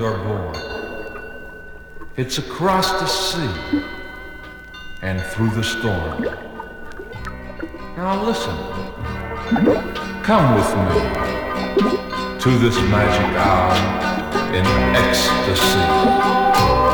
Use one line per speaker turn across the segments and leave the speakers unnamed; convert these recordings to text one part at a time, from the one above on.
are born. It's across the sea and through the storm. Now listen. Come with me to this magic hour in ecstasy.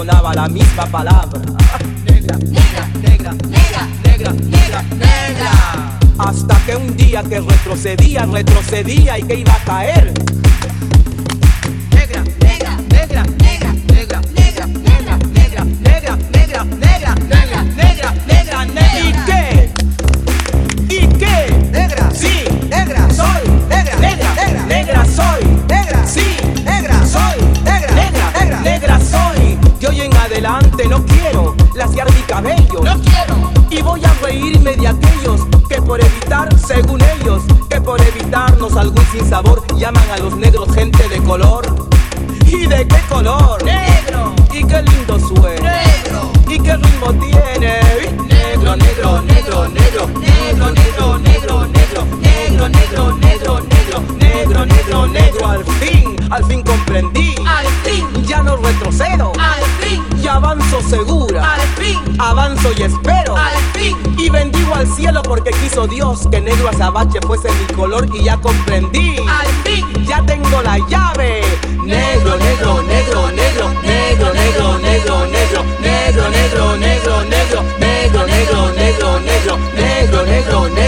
Resonaba la misma palabra. Negra, negra, negra, negra, negra, negra, negra. Hasta que un día que retrocedía, retrocedía y que iba a caer. Evitarnos algún sinsabor llaman a los negros gente de color. ¿Y de qué color? Negro. ¿Y qué lindo suena? Negro. ¿Y qué ritmo tiene? Negro, negro, negro, negro, negro, negro, negro, negro, negro, negro, negro, negro, negro, negro, negro. Al fin, al fin comprendí.
Al fin,
ya no retrocedo.
Al fin,
y avanzo segura.
Al fin,
avanzo y espero.
Al fin,
y bendigo al cielo porque quiso Dios que negro azabache fuese mi color y ya comprendí.
Al fin,
ya tengo la llave. Negro, negro, negro, negro, negro, negro, negro, negro, negro, negro, negro, negro, negro, negro, negro, negro, negro, negro, negro.